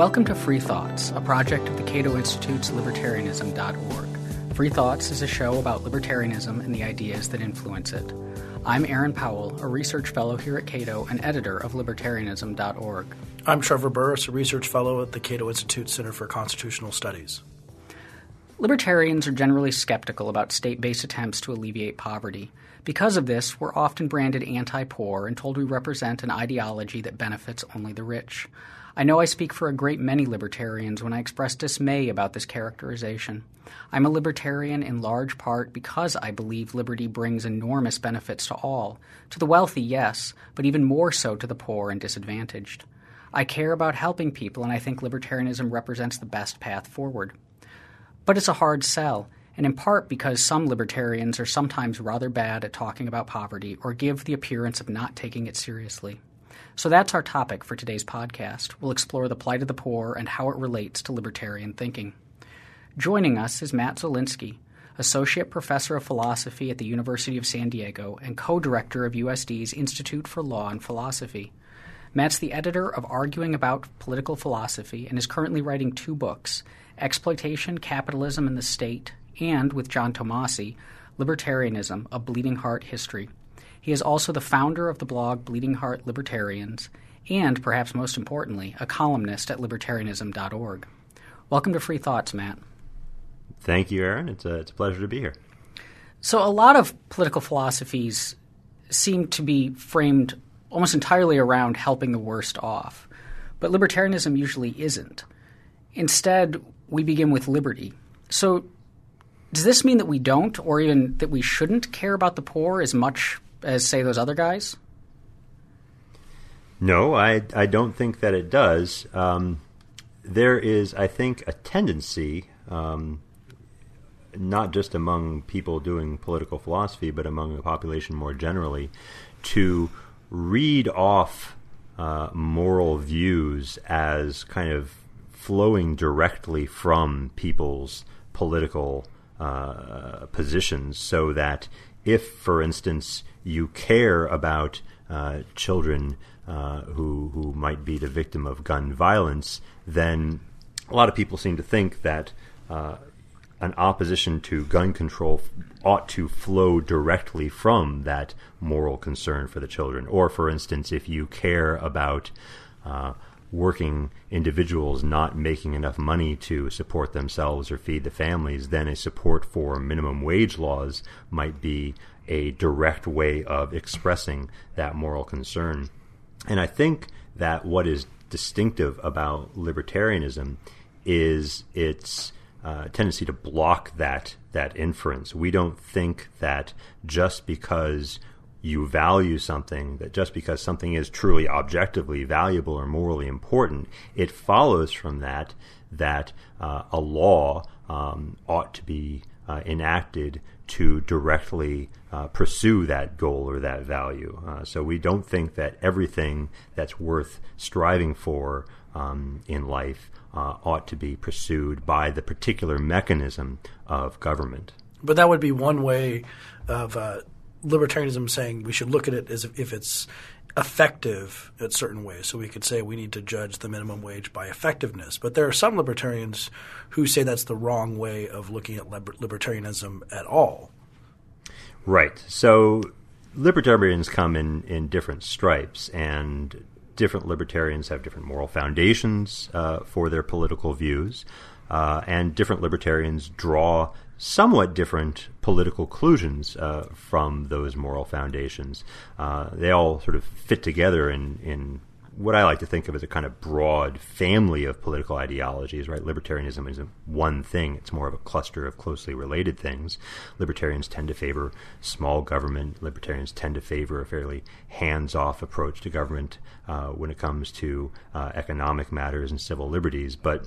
Welcome to Free Thoughts, a project of the Cato Institute's libertarianism.org. Free Thoughts is a show about libertarianism and the ideas that influence it. I'm Aaron Powell, a research fellow here at Cato and editor of libertarianism.org. I'm Trevor Burrus, a research fellow at the Cato Institute Center for Constitutional Studies. Libertarians are generally skeptical about state based attempts to alleviate poverty. Because of this, we're often branded anti poor and told we represent an ideology that benefits only the rich. I know I speak for a great many libertarians when I express dismay about this characterization. I'm a libertarian in large part because I believe liberty brings enormous benefits to all. To the wealthy, yes, but even more so to the poor and disadvantaged. I care about helping people, and I think libertarianism represents the best path forward. But it's a hard sell, and in part because some libertarians are sometimes rather bad at talking about poverty or give the appearance of not taking it seriously. So that's our topic for today's podcast. We'll explore the plight of the poor and how it relates to libertarian thinking. Joining us is Matt Zwolinski, Associate Professor of Philosophy at the University of San Diego and co director of USD's Institute for Law and Philosophy. Matt's the editor of Arguing About Political Philosophy and is currently writing two books Exploitation, Capitalism, and the State, and, with John Tomasi, Libertarianism, A Bleeding Heart History. He is also the founder of the blog Bleeding Heart Libertarians, and, perhaps most importantly, a columnist at libertarianism.org. Welcome to Free Thoughts, Matt. Thank you, Aaron. It's a, it's a pleasure to be here. So, a lot of political philosophies seem to be framed almost entirely around helping the worst off, but libertarianism usually isn't. Instead, we begin with liberty. So, does this mean that we don't, or even that we shouldn't care about the poor as much as, say, those other guys? No, I, I don't think that it does. Um, there is, I think, a tendency, um, not just among people doing political philosophy, but among the population more generally, to read off uh, moral views as kind of flowing directly from people's political uh, positions, so that if, for instance, you care about uh, children uh, who who might be the victim of gun violence, then a lot of people seem to think that uh, an opposition to gun control ought to flow directly from that moral concern for the children. Or, for instance, if you care about uh, working individuals not making enough money to support themselves or feed the families, then a support for minimum wage laws might be a direct way of expressing that moral concern. And I think that what is distinctive about libertarianism is its uh, tendency to block that that inference. We don't think that just because you value something, that just because something is truly objectively valuable or morally important, it follows from that that uh, a law um, ought to be uh, enacted to directly uh, pursue that goal or that value. Uh, so we don't think that everything that's worth striving for um, in life uh, ought to be pursued by the particular mechanism of government. But that would be one way of uh, libertarianism saying we should look at it as if, if it's effective in certain ways. So we could say we need to judge the minimum wage by effectiveness. But there are some libertarians who say that's the wrong way of looking at libertarianism at all. Right. So libertarians come in, in different stripes, and different libertarians have different moral foundations uh, for their political views, uh, and different libertarians draw somewhat different political conclusions uh, from those moral foundations. Uh, they all sort of fit together in, in what I like to think of as a kind of broad family of political ideologies, right? Libertarianism isn't one thing, it's more of a cluster of closely related things. Libertarians tend to favor small government, libertarians tend to favor a fairly hands off approach to government uh, when it comes to uh, economic matters and civil liberties. But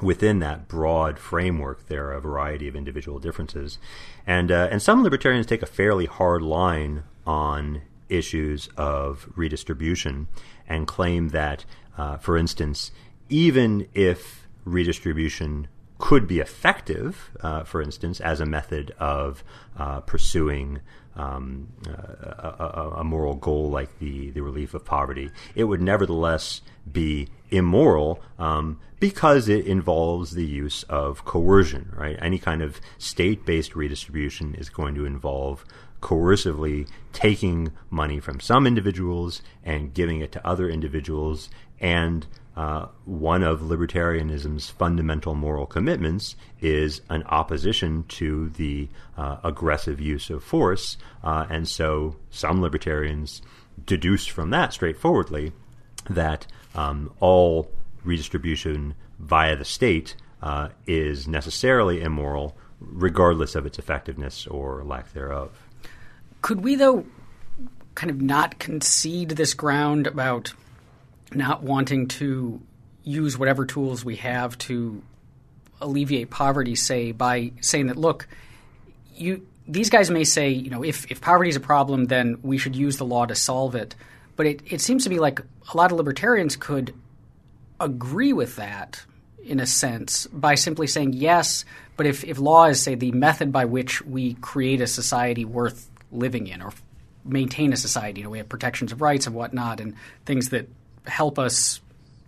within that broad framework, there are a variety of individual differences, and uh, and some libertarians take a fairly hard line on issues of redistribution and claim that, uh, for instance, even if redistribution could be effective, uh, for instance, as a method of uh, pursuing um, a, a, moral goal like the, the relief of poverty. It would nevertheless be immoral um, because it involves the use of coercion, right? Any kind of state based redistribution is going to involve coercively taking money from some individuals and giving it to other individuals. And uh, one of libertarianism's fundamental moral commitments is an opposition to the uh, aggressive use of force. Uh, and so some libertarians deduce from that straightforwardly that um, all redistribution via the state uh, is necessarily immoral, regardless of its effectiveness or lack thereof. Could we, though, kind of not concede this ground about not wanting to use whatever tools we have to alleviate poverty, say, by saying that, look, you these guys may say, you know, if, if poverty is a problem, then we should use the law to solve it. But it, it seems to me like a lot of libertarians could agree with that in a sense by simply saying yes, but if, if law is, say, the method by which we create a society worth living in or maintain a society, you know, we have protections of rights and whatnot and things that help us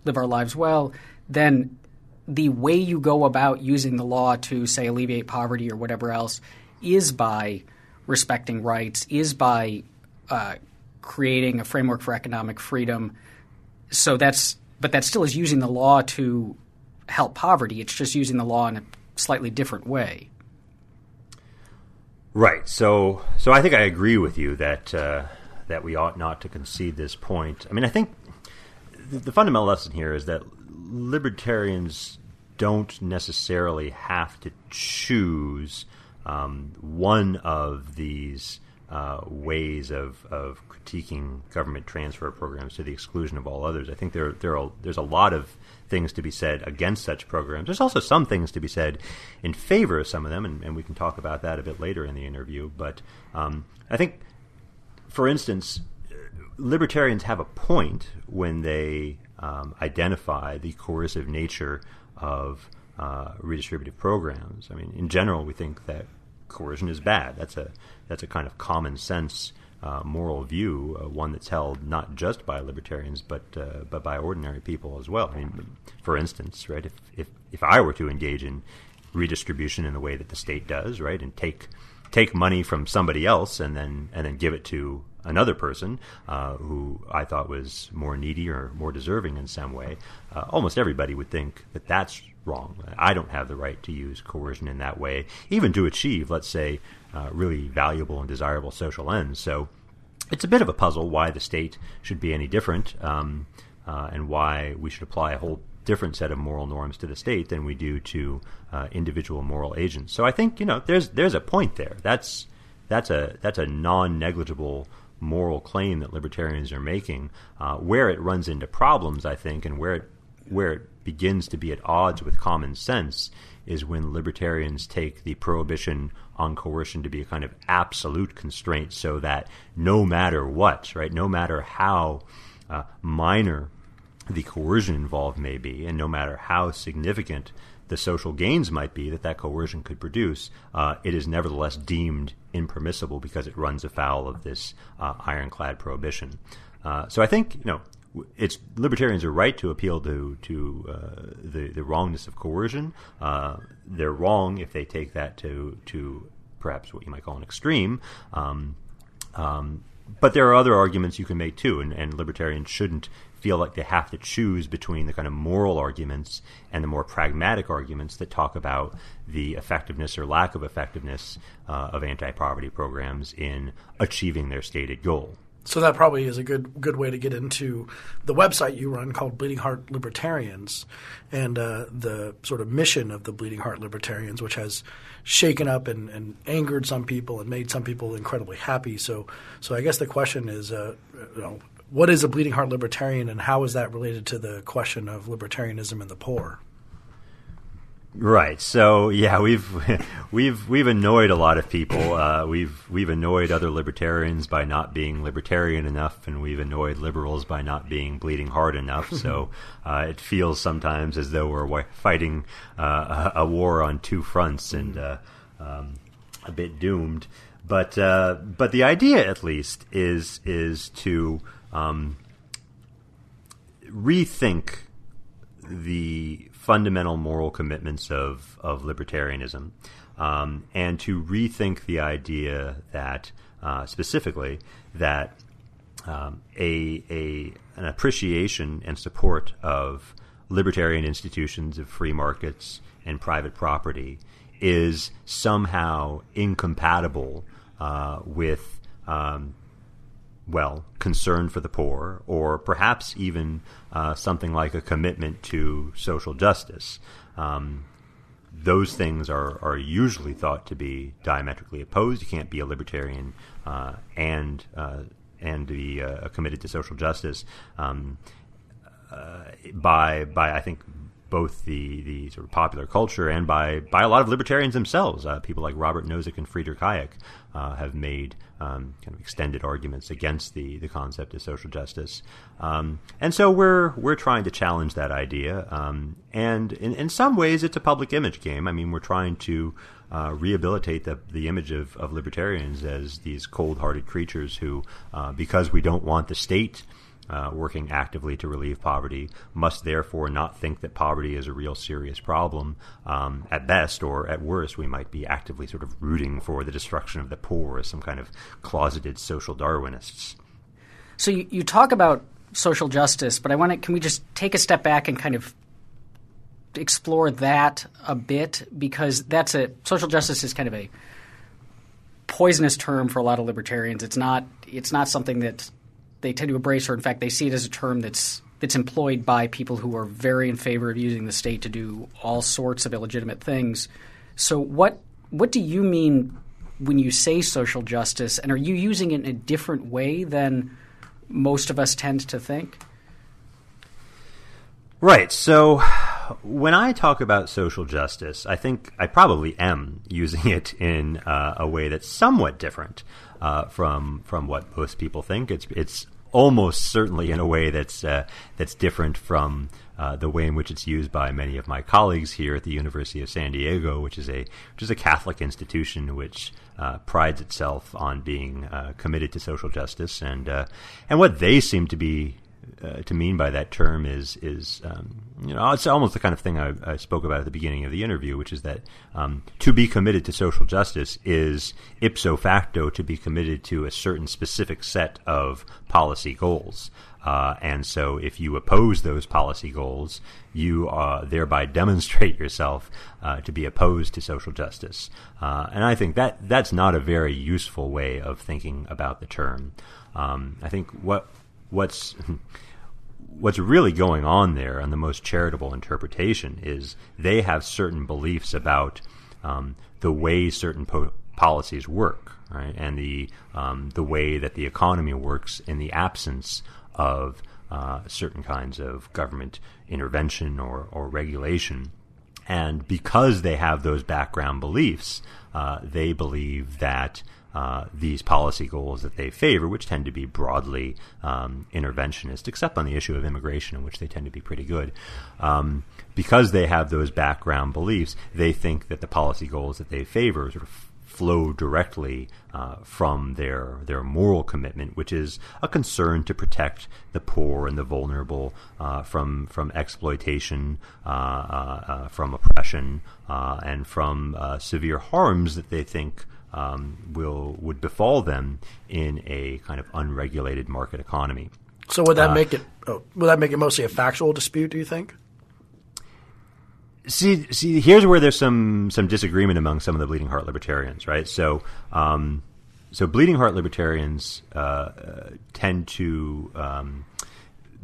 live our lives well, then the way you go about using the law to, say, alleviate poverty or whatever else is by respecting rights, is by uh, creating a framework for economic freedom. So that's, but that still is using the law to help poverty. It's just using the law in a slightly different way. Right. So, so I think I agree with you that uh, that we ought not to concede this point. I mean, I think the, fundamental lesson here is that libertarians don't necessarily have to choose um, one of these uh, ways of, of critiquing government transfer programs to the exclusion of all others. I think there there are, there's a lot of things to be said against such programs. There's also some things to be said in favor of some of them, and, and we can talk about that a bit later in the interview. But um, I think, for instance, libertarians have a point when they um, identify the coercive nature of uh, redistributive programs. I mean, in general, we think that coercion is bad. That's a that's a kind of common sense uh, moral view, uh, one that's held not just by libertarians but uh, but by ordinary people as well. I mean, for instance, right, if, if if I were to engage in redistribution in the way that the state does, right, and take take money from somebody else and then and then give it to another person uh, who I thought was more needy or more deserving in some way, uh, almost everybody would think that that's wrong. I don't have the right to use coercion in that way, even to achieve, let's say, uh, really valuable and desirable social ends. So it's a bit of a puzzle why the state should be any different um, uh, and why we should apply a whole different set of moral norms to the state than we do to uh, individual moral agents. So I think you know there's there's a point there. That's that's a that's a non negligible moral claim that libertarians are making. Uh, where it runs into problems, I think, and where it where it begins to be at odds with common sense is when libertarians take the prohibition on coercion to be a kind of absolute constraint so that no matter what, right, no matter how uh, minor the coercion involved may be, and no matter how significant the social gains might be that that coercion could produce, uh, it is nevertheless deemed impermissible because it runs afoul of this uh, ironclad prohibition. Uh, so I think you know it's libertarians are right to appeal to to uh, the the wrongness of coercion. Uh, they're wrong if they take that to to perhaps what you might call an extreme. Um, um, but there are other arguments you can make too, and, and libertarians shouldn't feel like they have to choose between the kind of moral arguments and the more pragmatic arguments that talk about the effectiveness or lack of effectiveness uh, of anti-poverty programs in achieving their stated goal. So that probably is a good good way to get into the website you run called Bleeding Heart Libertarians, and uh, the sort of mission of the Bleeding Heart Libertarians, which has shaken up and, and, angered some people and made some people incredibly happy. So, so I guess the question is, uh, you know, what is a bleeding heart libertarian, and how is that related to the question of libertarianism and the poor? Right. So yeah, we've we've we've annoyed a lot of people. Uh, we've we've annoyed other libertarians by not being libertarian enough, and we've annoyed liberals by not being bleeding heart enough. so uh, it feels sometimes as though we're fighting uh, a, a, war on two fronts and uh, um, a bit doomed. But uh, but the idea, at least, is is to um, rethink the fundamental moral commitments of, of libertarianism um, and to rethink the idea that, uh, specifically, that um, a, a, an appreciation and support of libertarian institutions, of free markets and private property is somehow incompatible uh, with um, well, concern for the poor, or perhaps even uh, something like a commitment to social justice. Um, those things are, are usually thought to be diametrically opposed. You can't be a libertarian uh, and uh, and be uh, committed to social justice um, uh, by by I think both the, the sort of popular culture and by, by a lot of libertarians themselves. Uh, people like Robert Nozick and Friedrich Hayek uh, have made um, kind of extended arguments against the, the concept of social justice. Um, and so we're, we're trying to challenge that idea. Um, and in, in some ways, it's a public image game. I mean, we're trying to uh, rehabilitate the, the image of, of libertarians as these cold hearted creatures who, uh, because we don't want the state uh, working actively to relieve poverty must therefore not think that poverty is a real serious problem. Um, at best, or at worst, we might be actively sort of rooting for the destruction of the poor as some kind of closeted social Darwinists. So you, you talk about social justice, but I want to can we just take a step back and kind of explore that a bit because that's a social justice is kind of a poisonous term for a lot of libertarians. It's not it's not something that they tend to embrace or in fact they see it as a term that's that's employed by people who are very in favor of using the state to do all sorts of illegitimate things. So what what do you mean when you say social justice and are you using it in a different way than most of us tend to think? Right. So when I talk about social justice, I think I probably am using it in uh, a way that's somewhat different uh, from from what most people think. It's it's almost certainly in a way that's uh, that's different from uh, the way in which it's used by many of my colleagues here at the University of San Diego, which is a which is a Catholic institution which uh, prides itself on being uh, committed to social justice, and uh, and what they seem to be uh, to mean by that term is is um, you know it's almost the kind of thing I, I, spoke about at the beginning of the interview, which is that um, to be committed to social justice is ipso facto to be committed to a certain specific set of policy goals. Uh, and so, if you oppose those policy goals, you uh, thereby demonstrate yourself uh, to be opposed to social justice. Uh, and I think that that's not a very useful way of thinking about the term. Um, I think what what's what's really going on there, and the most charitable interpretation is they have certain beliefs about um, the way certain po- policies work, right, and the um, the way that the economy works in the absence of uh, certain kinds of government intervention or, or regulation. And because they have those background beliefs, uh, they believe that uh, these policy goals that they favor, which tend to be broadly um, interventionist, except on the issue of immigration, in which they tend to be pretty good. Um, because they have those background beliefs, they think that the policy goals that they favor sort of flow directly uh, from their their moral commitment, which is a concern to protect the poor and the vulnerable uh, from from exploitation, uh, uh, uh from oppression, and from severe harms that they think um, will would befall them in a kind of unregulated market economy. So would that uh, make it? Oh, would that make it mostly a factual dispute? Do you think? See, see, here's where there's some some disagreement among some of the bleeding heart libertarians, right? So, um, so bleeding heart libertarians uh, uh, tend to um,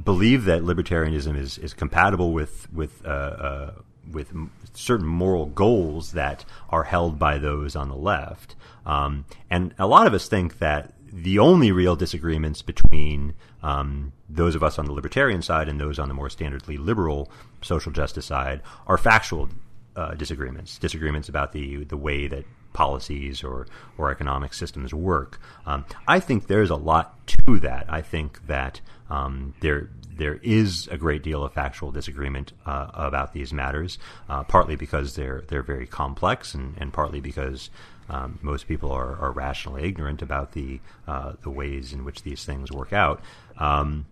believe that libertarianism is is compatible with with uh, uh with certain moral goals that are held by those on the left. Um, and a lot of us think that the only real disagreements between um, those of us on the libertarian side and those on the more standardly liberal social justice side are factual uh, disagreements, disagreements about the the way that policies or or economic systems work. Um, I think there's a lot to that. I think that um, there there is a great deal of factual disagreement uh, about these matters, uh, partly because they're they're very complex, and, and partly because um, most people are, are rationally ignorant about the uh, the ways in which these things work out. Um,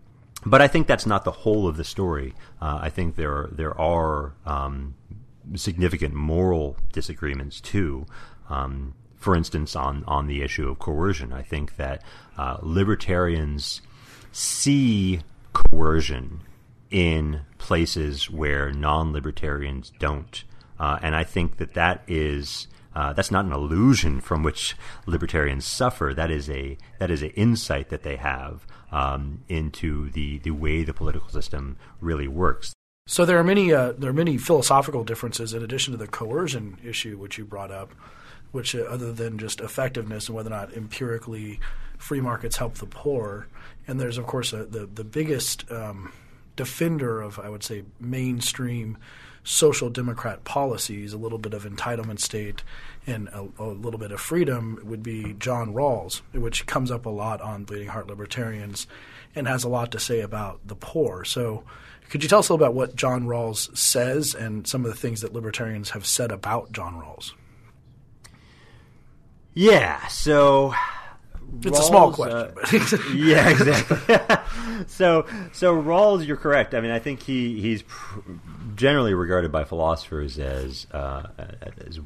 but I think that's not the whole of the story. Uh, I think there there are um, significant moral disagreements too. Um, for instance, on on the issue of coercion, I think that uh, libertarians see coercion in places where non-libertarians don't, uh, and I think that that is. Uh, that's not an illusion from which libertarians suffer. That is a that is an insight that they have um, into the the way the political system really works. So there are many uh, there are many philosophical differences in addition to the coercion issue which you brought up, which uh, other than just effectiveness and whether or not empirically free markets help the poor. And there's of course a, the the biggest um, defender of I would say mainstream social democrat policies, a little bit of entitlement state and a, a, little bit of freedom would be John Rawls, which comes up a lot on Bleeding Heart Libertarians and has a lot to say about the poor. So, could you tell us a little about what John Rawls says and some of the things that libertarians have said about John Rawls? Yeah, so it's a small question. Uh, yeah, exactly. so, so Rawls, you're correct. I mean, I think he he's pr- generally regarded by philosophers as uh, as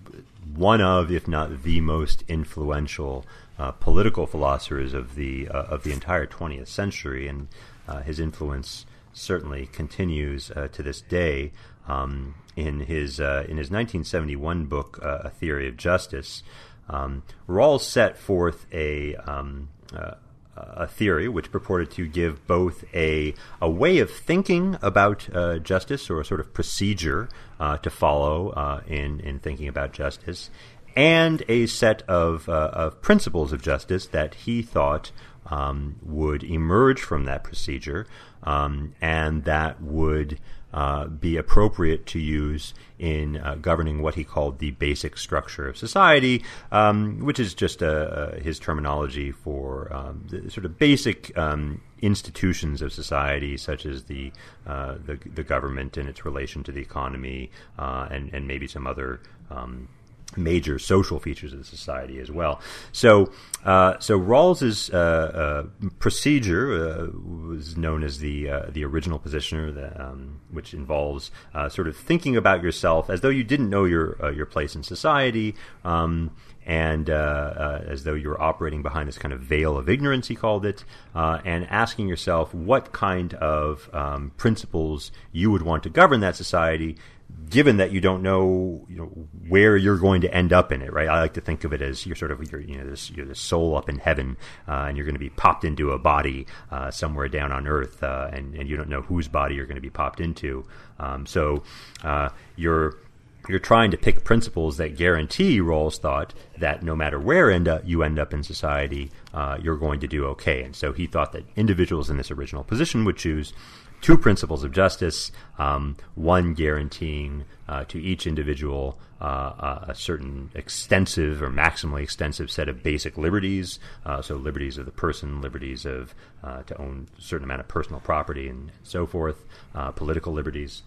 one of, if not the most influential uh, political philosophers of the uh, of the entire 20th century, and uh, his influence certainly continues uh, to this day. Um, in his in his 1971 book, A Theory of Justice. Um, Rawls set forth a um, uh, a theory which purported to give both a a way of thinking about uh, justice or a sort of procedure uh, to follow uh, in in thinking about justice, and a set of uh, of principles of justice that he thought um, would emerge from that procedure, um, and that would uh, be appropriate to use in uh, governing what he called the basic structure of society, um, which is just uh, uh his terminology for um, the sort of basic um, institutions of society, such as the, uh, the, the government and its relation to the economy, and and maybe some other um, major social features of the society as well. So, uh, so Rawls's uh, uh, procedure uh, was known as the uh, the original positioner, the, um, which involves uh, sort of thinking about yourself as though you didn't know your your place in society. Um, and as though you were operating behind this kind of veil of ignorance, he called it, and asking yourself what kind of um, principles you would want to govern that society, given that you don't know, you know where you're going to end up in it, right? I like to think of it as you're sort of you're, you know this you're the soul up in heaven, uh, and you're going to be popped into a body uh, somewhere down on earth, uh, and and you don't know whose body you're going to be popped into. Um, so uh, you're you're trying to pick principles that guarantee Rawls thought that no matter where end up, you end up in society, uh, you're going to do okay. And so he thought that individuals in this original position would choose two principles of justice, um, one guaranteeing uh, to each individual uh, a certain extensive or maximally extensive set of basic liberties. Uh, so, liberties of the person, liberties of uh, to own a certain amount of personal property, and so forth, uh, political liberties.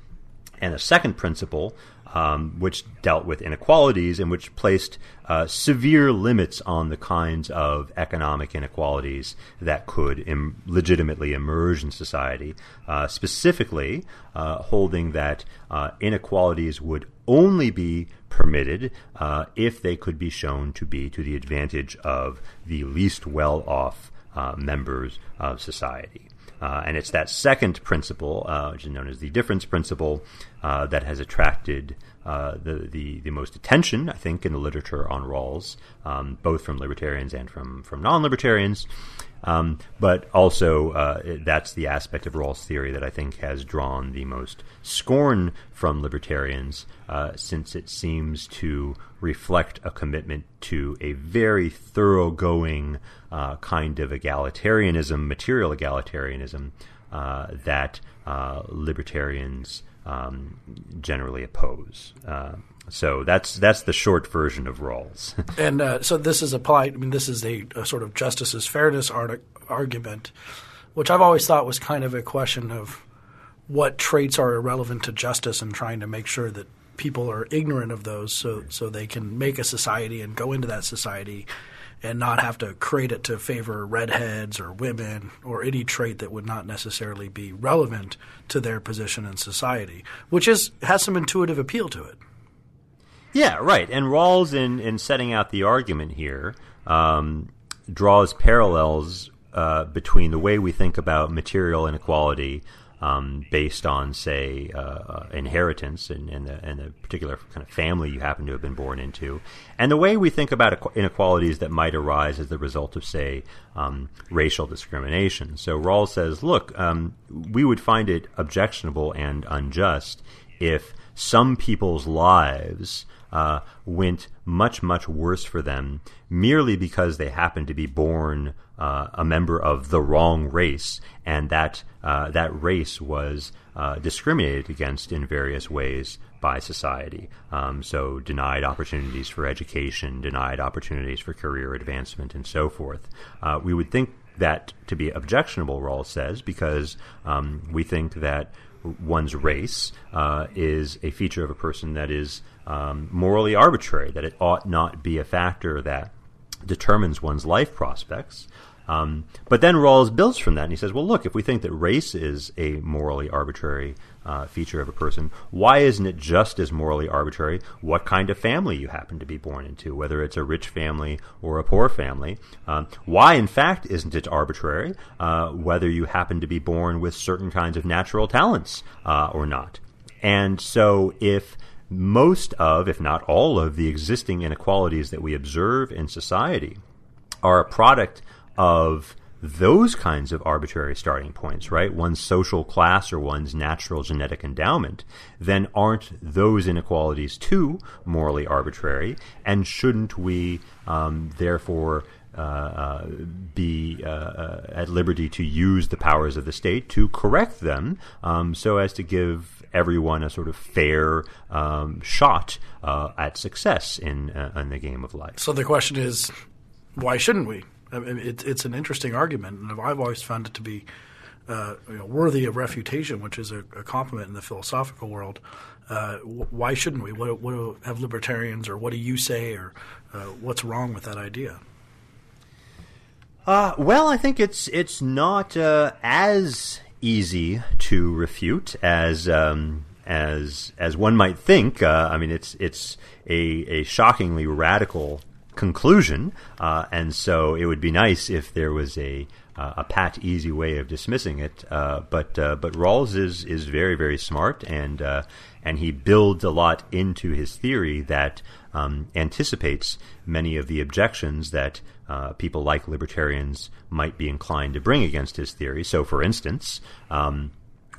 And a second principle um, which dealt with inequalities and which placed uh, severe limits on the kinds of economic inequalities that could Im- legitimately emerge in society, uh, specifically uh, holding that uh, inequalities would only be permitted uh, if they could be shown to be to the advantage of the least well off uh, members of society. Uh, and it's that second principle, uh, which is known as the difference principle, uh, that has attracted uh, the, the, the most attention, I think, in the literature on Rawls, um, both from libertarians and from, from non libertarians. Um, but also, uh, that's the aspect of Rawls' theory that I think has drawn the most scorn from libertarians, uh, since it seems to reflect a commitment to a very thoroughgoing uh, kind of egalitarianism, material egalitarianism, uh, that uh, libertarians um, generally oppose. So that's that's the short version of Rawls. and uh, so this is applied. I mean, this is a, a sort of justice as fairness argument, which I've always thought was kind of a question of what traits are irrelevant to justice and trying to make sure that people are ignorant of those so so they can make a society and go into that society and not have to create it to favor redheads or women or any trait that would not necessarily be relevant to their position in society, which is has some intuitive appeal to it. Yeah, right. And Rawls, in in setting out the argument here, um, draws parallels uh, between the way we think about material inequality um, based on, say, uh, uh, inheritance and, and, the, and the particular kind of family you happen to have been born into, and the way we think about inequalities that might arise as the result of, say, um, racial discrimination. So Rawls says, look, um, we would find it objectionable and unjust if some people's lives uh, went much, much worse for them merely because they happened to be born uh, a member of the wrong race, and that uh, that race was uh, discriminated against in various ways by society. Um, so, denied opportunities for education, denied opportunities for career advancement, and so forth. Uh, we would think that to be objectionable, Rawls says, because um, we think that one's race uh, is a feature of a person that is um, morally arbitrary, that it ought not be a factor that determines one's life prospects. Um, but then Rawls builds from that, and he says, "Well, look, if we think that race is a morally arbitrary uh, feature of a person, why isn't it just as morally arbitrary what kind of family you happen to be born into, whether it's a rich family or a poor family? Um, why, in fact, isn't it arbitrary uh, whether you happen to be born with certain kinds of natural talents uh, or not? And so, if most of, if not all of, the existing inequalities that we observe in society are a product of those kinds of arbitrary starting points, right? One's social class or one's natural genetic endowment, then aren't those inequalities too morally arbitrary? And shouldn't we, um, therefore, uh, uh, be uh, uh at liberty to use the powers of the state to correct them um, so as to give everyone a sort of fair um, shot uh, at success in, uh, in the game of life? So the question is, why shouldn't we? I mean, it, it's an interesting argument, and I've always found it to be uh, you know, worthy of refutation, which is a, a, compliment in the philosophical world. Uh, why shouldn't we? What, what do, have libertarians, or what do you say, or uh, what's wrong with that idea? Uh, well, I think it's it's not uh, as easy to refute as um, as as one might think. Uh, I mean, it's it's a, a shockingly radical conclusion, uh, and so it would be nice if there was a uh, a pat, easy way of dismissing it. Uh, but uh, but Rawls is is very very smart, and uh, and he builds a lot into his theory that um, anticipates many of the objections that uh, people like libertarians might be inclined to bring against his theory. So, for instance. Um,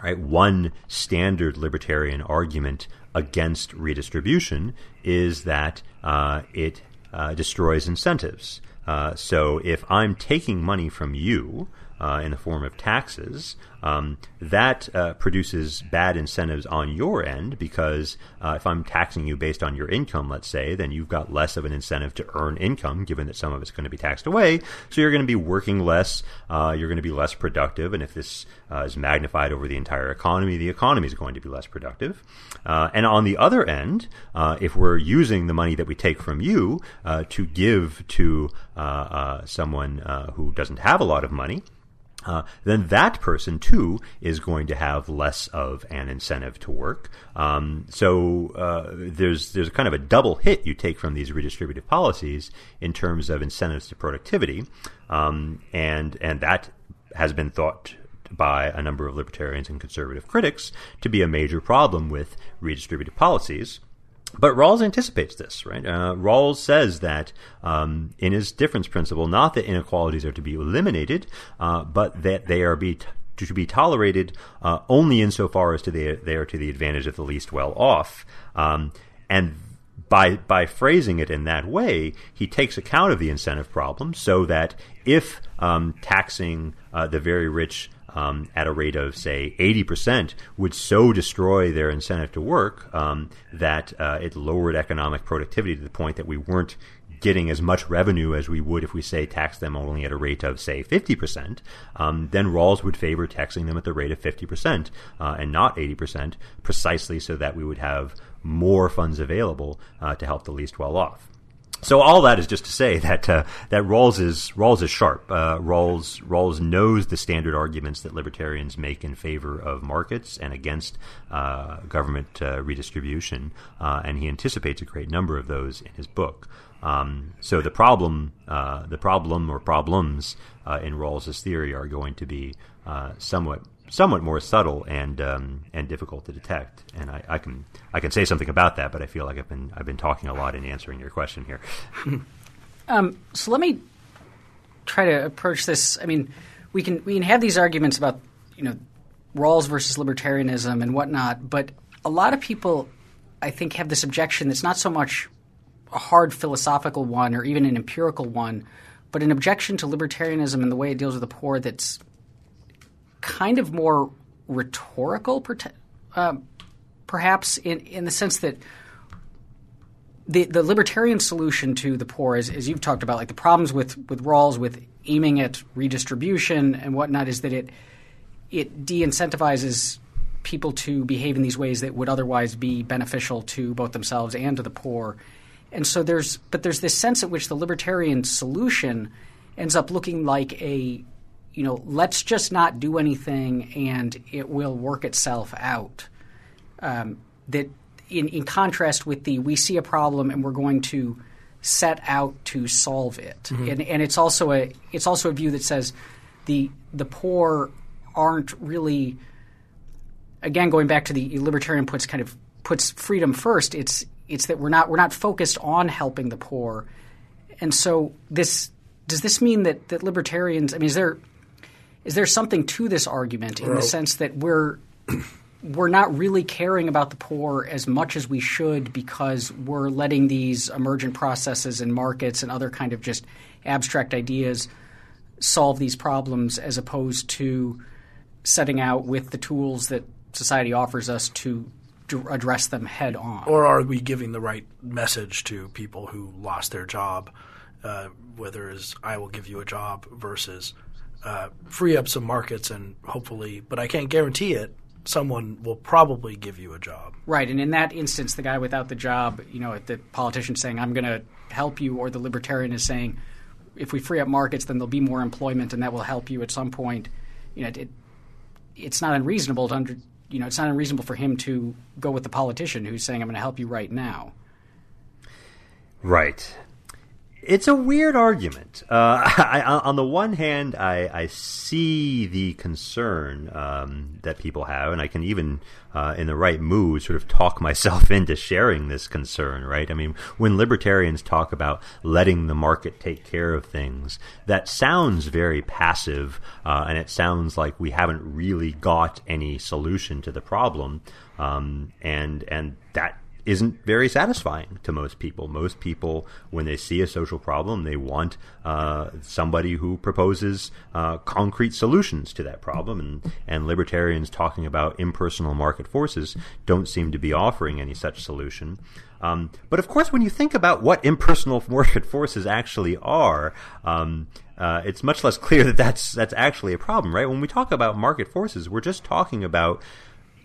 Right, one standard libertarian argument against redistribution is that uh, it uh, destroys incentives. Uh, so if I'm taking money from you uh, in the form of taxes, um, that uh, produces bad incentives on your end because uh, if I'm taxing you based on your income, let's say, then you've got less of an incentive to earn income, given that some of it's going to be taxed away. So you're going to be working less, uh, you're going to be less productive, and if this uh, is magnified over the entire economy, the economy is going to be less productive. Uh, and on the other end, uh, if we're using the money that we take from you to give to someone who doesn't have a lot of money, uh, then that person too is going to have less of an incentive to work. Um, so uh, there's there's kind of a double hit you take from these redistributive policies in terms of incentives to productivity, um, and and that has been thought by a number of libertarians and conservative critics to be a major problem with redistributive policies. But Rawls anticipates this, right? Uh, Rawls says that um, in his difference principle, not that inequalities are to be eliminated, uh, but that they are be t- to be tolerated uh, only insofar as to the, they are to the advantage of the least well off. Um, and by by phrasing it in that way, he takes account of the incentive problem, so that if um, taxing uh, the very rich um, at a rate of say 80% would so destroy their incentive to work um, that uh, it lowered economic productivity to the point that we weren't getting as much revenue as we would if we say tax them only at a rate of say 50%, um, then Rawls would favor taxing them at the rate of 50% uh, and not 80%, precisely so that we would have more funds available uh, to help the least well off. So all that is just to say that uh, that Rawls is Rawls is sharp. Uh, Rawls Rawls knows the standard arguments that libertarians make in favor of markets and against uh, government uh, redistribution, uh, and he anticipates a great number of those in his book. Um, so the problem, uh, the problem or problems in Rawls's theory are going to be somewhat somewhat more subtle and um, and difficult to detect. And I, I, can I can say something about that, but I feel like I've been I've been talking a lot in answering your question here. um, so let me try to approach this. I mean, we can we can have these arguments about you know Rawls versus libertarianism and whatnot, but a lot of people I think have this objection that's not so much a hard philosophical one or even an empirical one, but an objection to libertarianism and the way it deals with the poor that's kind of more rhetorical, uh, perhaps in, in the sense that the, the libertarian solution to the poor, is, as you've talked about, like the problems with, with Rawls with aiming at redistribution and whatnot, is that it it de-incentivizes people to behave in these ways that would otherwise be beneficial to both themselves and to the poor. And so there's but there's this sense at which the libertarian solution ends up looking like a you know, let's just not do anything and it will work itself out. Um, that in, in contrast with the we see a problem and we're going to set out to solve it. Mm-hmm. And, and it's also a it's also a view that says the the poor aren't really again going back to the libertarian puts kind of puts freedom first. It's it's that we're not we're not focused on helping the poor. And so this does this mean that, that libertarians I mean is there is there something to this argument in the sense that we're we're not really caring about the poor as much as we should because we're letting these emergent processes and markets and other kind of just abstract ideas solve these problems as opposed to setting out with the tools that society offers us to address them head on. Or are we giving the right message to people who lost their job, uh, whether it's I will give you a job versus – uh, free up some markets and hopefully, but I can't guarantee it. Someone will probably give you a job. Right, and in that instance, the guy without the job, you know, the politician saying, "I'm going to help you," or the libertarian is saying, "If we free up markets, then there'll be more employment, and that will help you at some point." You know, it, it's not unreasonable to under, you know, it's not unreasonable for him to go with the politician who's saying, "I'm going to help you right now." Right. It's a weird argument. Uh, I, on the one hand, I, I see the concern um, that people have, and I can even, uh, in the right mood, sort of talk myself into sharing this concern. Right? I mean, when libertarians talk about letting the market take care of things, that sounds very passive, uh, and it sounds like we haven't really got any solution to the problem, um, and and that isn't very satisfying to most people. Most people, when they see a social problem, they want uh, somebody who proposes uh, concrete solutions to that problem. And, and libertarians talking about impersonal market forces don't seem to be offering any such solution. Um, but of course, when you think about what impersonal market forces actually are, um, uh, it's much less clear that that's that's actually a problem, right? When we talk about market forces, we're just talking about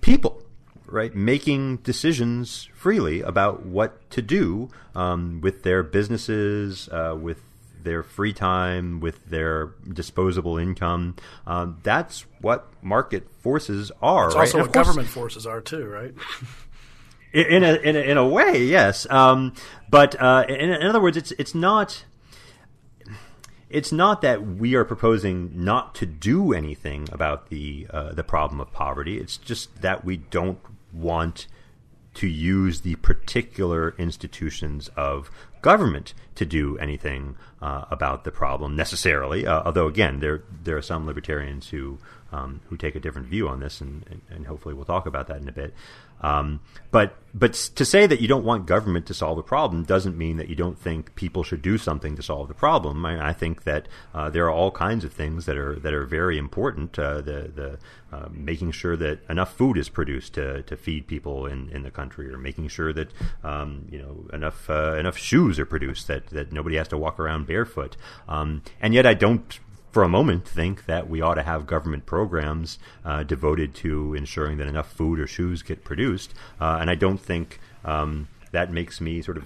people right, making decisions freely about what to do um, with their businesses, uh, with their free time, with their disposable income. Um, that's what market forces are. It's right? also what course, government forces are too, right? in a in a, in a way, yes. Um, but uh, in, in other words, it's it's not it's not that we are proposing not to do anything about the uh, the problem of poverty. It's just that we don't want to use the particular institutions of government to do anything uh, about the problem necessarily. Uh, although again, there there are some libertarians who um, who take a different view on this, and, and, and, hopefully we'll talk about that in a bit. Um, but but to say that you don't want government to solve the problem doesn't mean that you don't think people should do something to solve the problem. I, I think that uh, there are all kinds of things that are that are very important. Uh, the the uh, making sure that enough food is produced to, to feed people in, in the country, or making sure that um, you know enough uh, enough shoes are produced that, that nobody has to walk around barefoot. Um, and yet, I don't for a moment think that we ought to have government programs uh, devoted to ensuring that enough food or shoes get produced. Uh, and I don't think um, that makes me sort of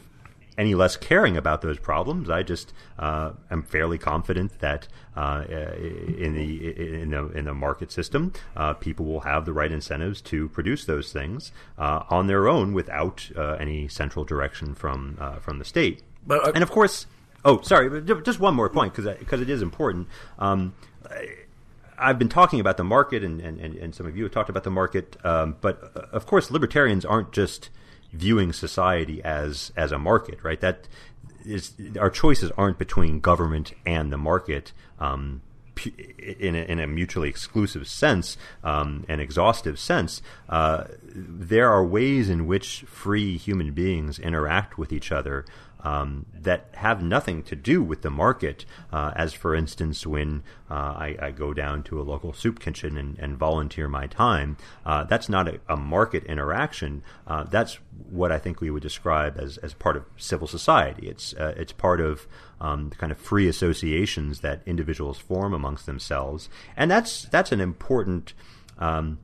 any less caring about those problems. I just uh, am fairly confident that uh, in the in the in the market system, uh, people will have the right incentives to produce those things uh, on their own without uh, any central direction from uh, from the state. But, and of course, Oh, sorry, just one more point because because it is important. Um, I've been talking about the market, and, and, and some of you have talked about the market, um, but uh, of course, libertarians aren't just viewing society as as a market, right? That is our choices aren't between government and the market. Um, in a, in a, mutually exclusive sense, um, an exhaustive sense, uh, there are ways in which free human beings interact with each other um, that have nothing to do with the market. Uh, as for instance, when uh, I, I, go down to a local soup kitchen and, and volunteer my time, uh, that's not a, a market interaction. Uh, that's what I think we would describe as, as part of civil society. It's uh, it's part of um, the kind of free associations that individuals form amongst themselves, and that's that's an important. Um,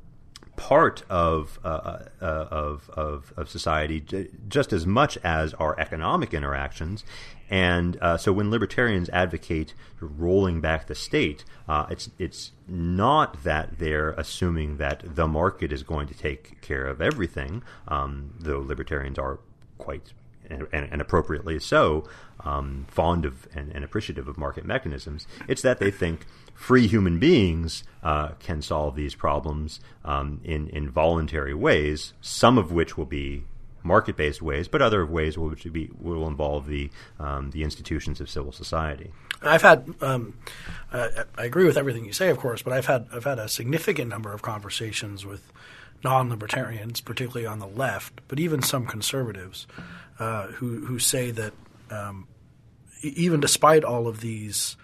part of, uh, uh, uh, of, of, of society just as much as our economic interactions. And uh, so when libertarians advocate rolling back the state, uh, it's, it's not that they're assuming that the market is going to take care of everything, um, though libertarians are quite and, and, appropriately so, um, fond of and, and, appreciative of market mechanisms. It's that they think free human beings uh, can solve these problems um, in in voluntary ways. Some of which will be market based ways, but other ways will be will involve the um, the institutions of civil society. I've had um, I, I agree with everything you say, of course, but I've had I've had a significant number of conversations with non-libertarians, particularly on the left, but even some conservatives uh, who who say that um, even despite all of these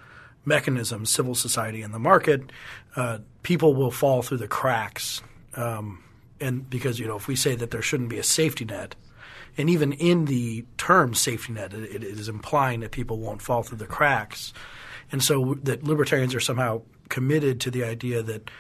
mechanisms, civil society and the market, uh, people will fall through the cracks. Um, and because you know, if we say that there shouldn't be a safety net, and even in the term safety net, it, it is implying that people won't fall through the cracks, and so that libertarians are somehow committed to the idea that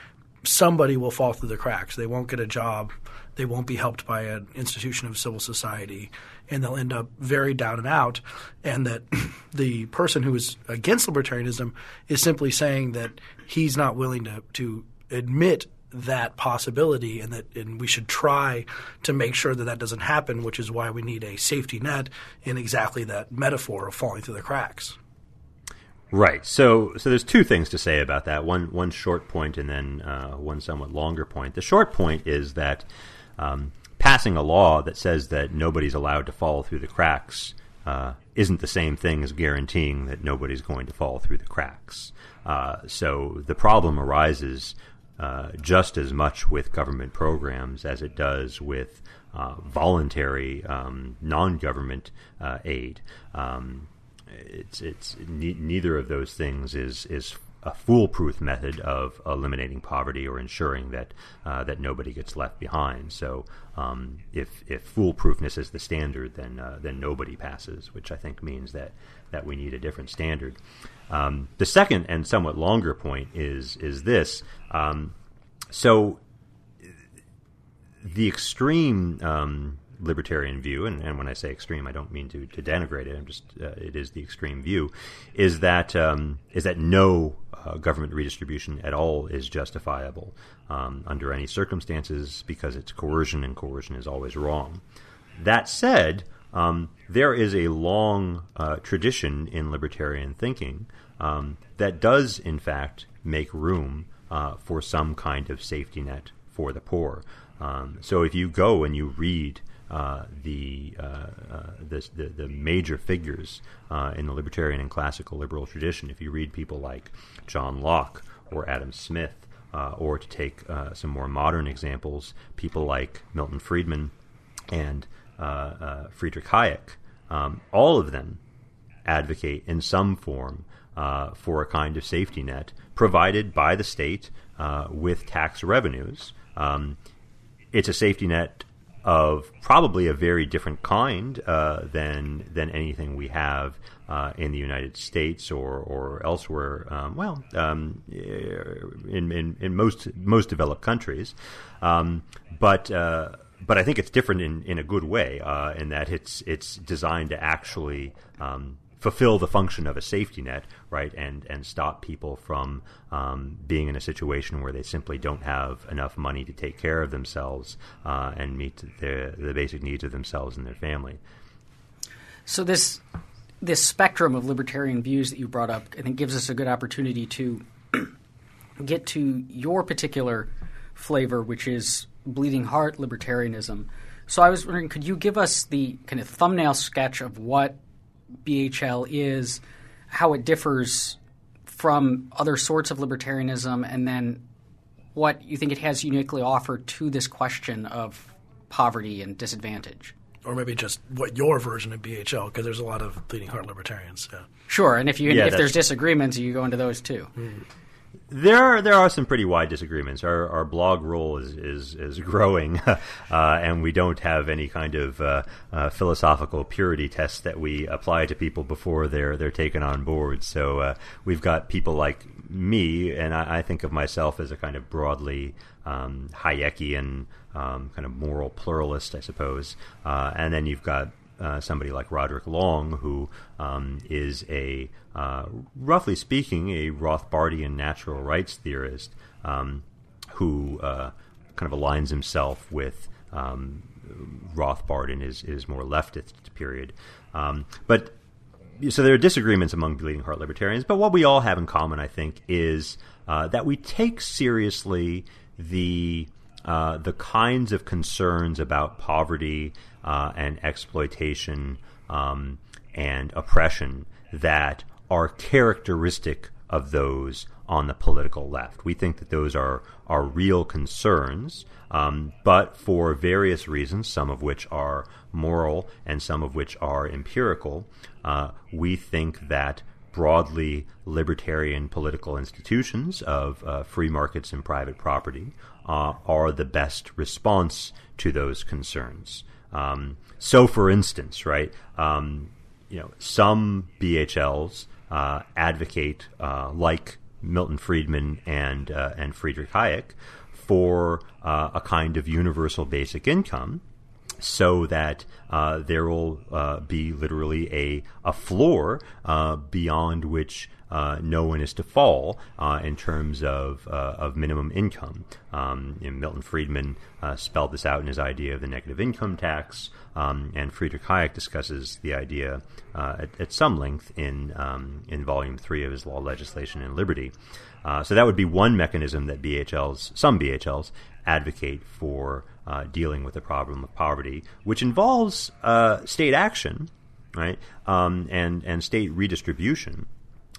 somebody will fall through the cracks. They won't get a job. They won't be helped by an institution of civil society, and they'll end up very down and out. And that the person who is against libertarianism is simply saying that he's not willing to, to admit that possibility and that and we should try to make sure that that doesn't happen, which is why we need a safety net in exactly that metaphor of falling through the cracks. Right. So, so there's two things to say about that. One, one short point, and then uh, one somewhat longer point. The short point is that um, passing a law that says that nobody's allowed to fall through the cracks uh, isn't the same thing as guaranteeing that nobody's going to fall through the cracks. Uh, so the problem arises uh, just as much with government programs as it does with uh, voluntary um, non-government uh, aid. Um, it's it's ne- neither of those things is is a foolproof method of eliminating poverty or ensuring that uh, that nobody gets left behind. So um, if if foolproofness is the standard, then uh, then nobody passes, which I think means that that we need a different standard. Um, the second and somewhat longer point is is this. Um, so the extreme um, libertarian view, and, and, when I say extreme, I don't mean to, to denigrate it. I'm just uh, it is the extreme view, is that um, is that no uh, government redistribution at all is justifiable um, under any circumstances because it's coercion, and coercion is always wrong. That said, um, there is a long uh, tradition in libertarian thinking um, that does, in fact, make room uh, for some kind of safety net for the poor. Um, so if you go and you read uh, the, uh, uh, the, the, the major figures uh, in the libertarian and classical liberal tradition. If you read people like John Locke or Adam Smith, or to take some more modern examples, people like Milton Friedman and Friedrich Hayek, um, all of them advocate in some form uh, for a kind of safety net provided by the state uh, with tax revenues. Um, it's a safety net of probably a very different kind uh, than than anything we have uh, in the United States or or elsewhere. Um, well, um, in, in, in most most developed countries, um, but. Uh, but I think it's different in, in a good way, uh, in that it's it's designed to actually um, fulfill the function of a safety net, right, and and stop people from um, being in a situation where they simply don't have enough money to take care of themselves uh, and meet the the basic needs of themselves and their family. So this this spectrum of libertarian views that you brought up, I think, gives us a good opportunity to get to your particular flavor, which is bleeding heart libertarianism. So I was wondering, could you give us the kind of thumbnail sketch of what BHL is, how it differs from other sorts of libertarianism, and then what you think it has uniquely offered to this question of poverty and disadvantage. Or maybe just what your version of BHL, because there's a lot of bleeding heart libertarians. Yeah. Sure, and if you yeah, if there's disagreements, you go into those too. Mm. There are there are some pretty wide disagreements. Our our blog roll is is, is growing, uh, and we don't have any kind of uh, uh, philosophical purity test that we apply to people before they're they're taken on board. So uh, we've got people like me, and I, I, think of myself as a kind of broadly um, Hayekian um, kind of moral pluralist, I suppose. Uh, and then you've got uh, somebody like Roderick Long, who um, is a, uh, roughly speaking, a Rothbardian natural rights theorist um, who uh, kind of aligns himself with um, Rothbard in his, his more leftist period. Um, but so there are disagreements among bleeding heart libertarians, but what we all have in common, I think, is uh, that we take seriously the uh, the kinds of concerns about poverty uh, and exploitation um, and oppression that are characteristic of those on the political left. We think that those are are real concerns, um, but for various reasons, some of which are moral and some of which are empirical, uh, we think that broadly libertarian political institutions of uh, free markets and private property uh, are the best response to those concerns. Um, so, for instance, right, um, you know, some BHLs uh, advocate, uh, like Milton Friedman and uh, and Friedrich Hayek, for uh, a kind of universal basic income, so that uh, there will uh, be literally a a floor beyond which uh, no one is to fall uh, in terms of uh, of minimum income. Um, Milton Friedman uh, spelled this out in his idea of the negative income tax, um, and Friedrich Hayek discusses the idea uh, at, at, some length in um, in Volume Three of his Law, Legislation, and Liberty. Uh, so that would be one mechanism that BHLs, some BHLs, advocate for dealing with the problem of poverty, which involves state action, right, um, and and state redistribution.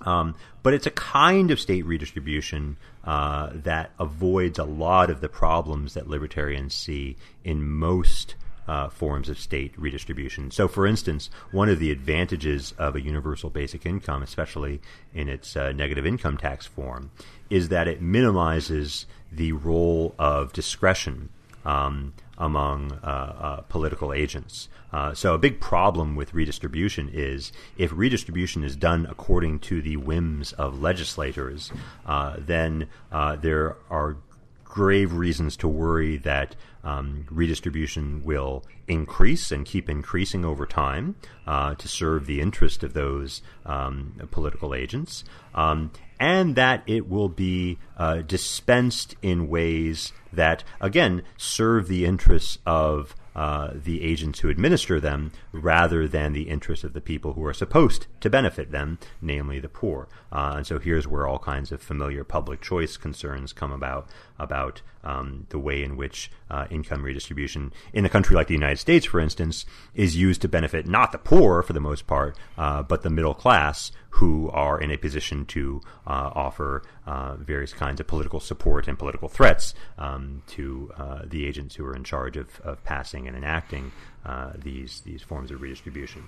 Um, but it's a kind of state redistribution uh, that avoids a lot of the problems that libertarians see in most uh, forms of state redistribution. So, for instance, one of the advantages of a universal basic income, especially in its uh, negative income tax form, is that it minimizes the role of discretion um, among uh, uh, political agents. Uh, so a big problem with redistribution is if redistribution is done according to the whims of legislators, uh, then uh, there are grave reasons to worry that um, redistribution will increase and keep increasing over time uh, to serve the interest of those um, political agents, um, and that it will be dispensed in ways that, again, serve the interests of uh, the agents who administer them rather than the interests of the people who are supposed to benefit them, namely the poor. Uh, and so here's where all kinds of familiar public choice concerns come about about um, the way in which uh, income redistribution in a country like the United States, for instance, is used to benefit not the poor for the most part, uh, but the middle class who are in a position to uh, offer uh, various kinds of political support and political threats um, to uh, the agents who are in charge of, of passing and enacting uh, these these forms of redistribution.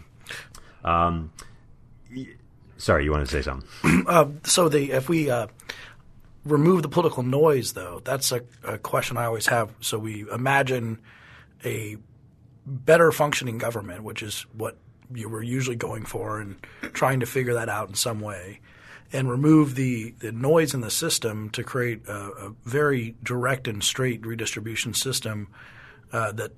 Um, sorry, you wanted to say something? Uh, so the if we uh, remove the political noise, though, that's a, a question I always have. So we imagine a better functioning government, which is what you were usually going for and trying to figure that out in some way and remove the, the noise in the system to create a, a very direct and straight redistribution system uh, that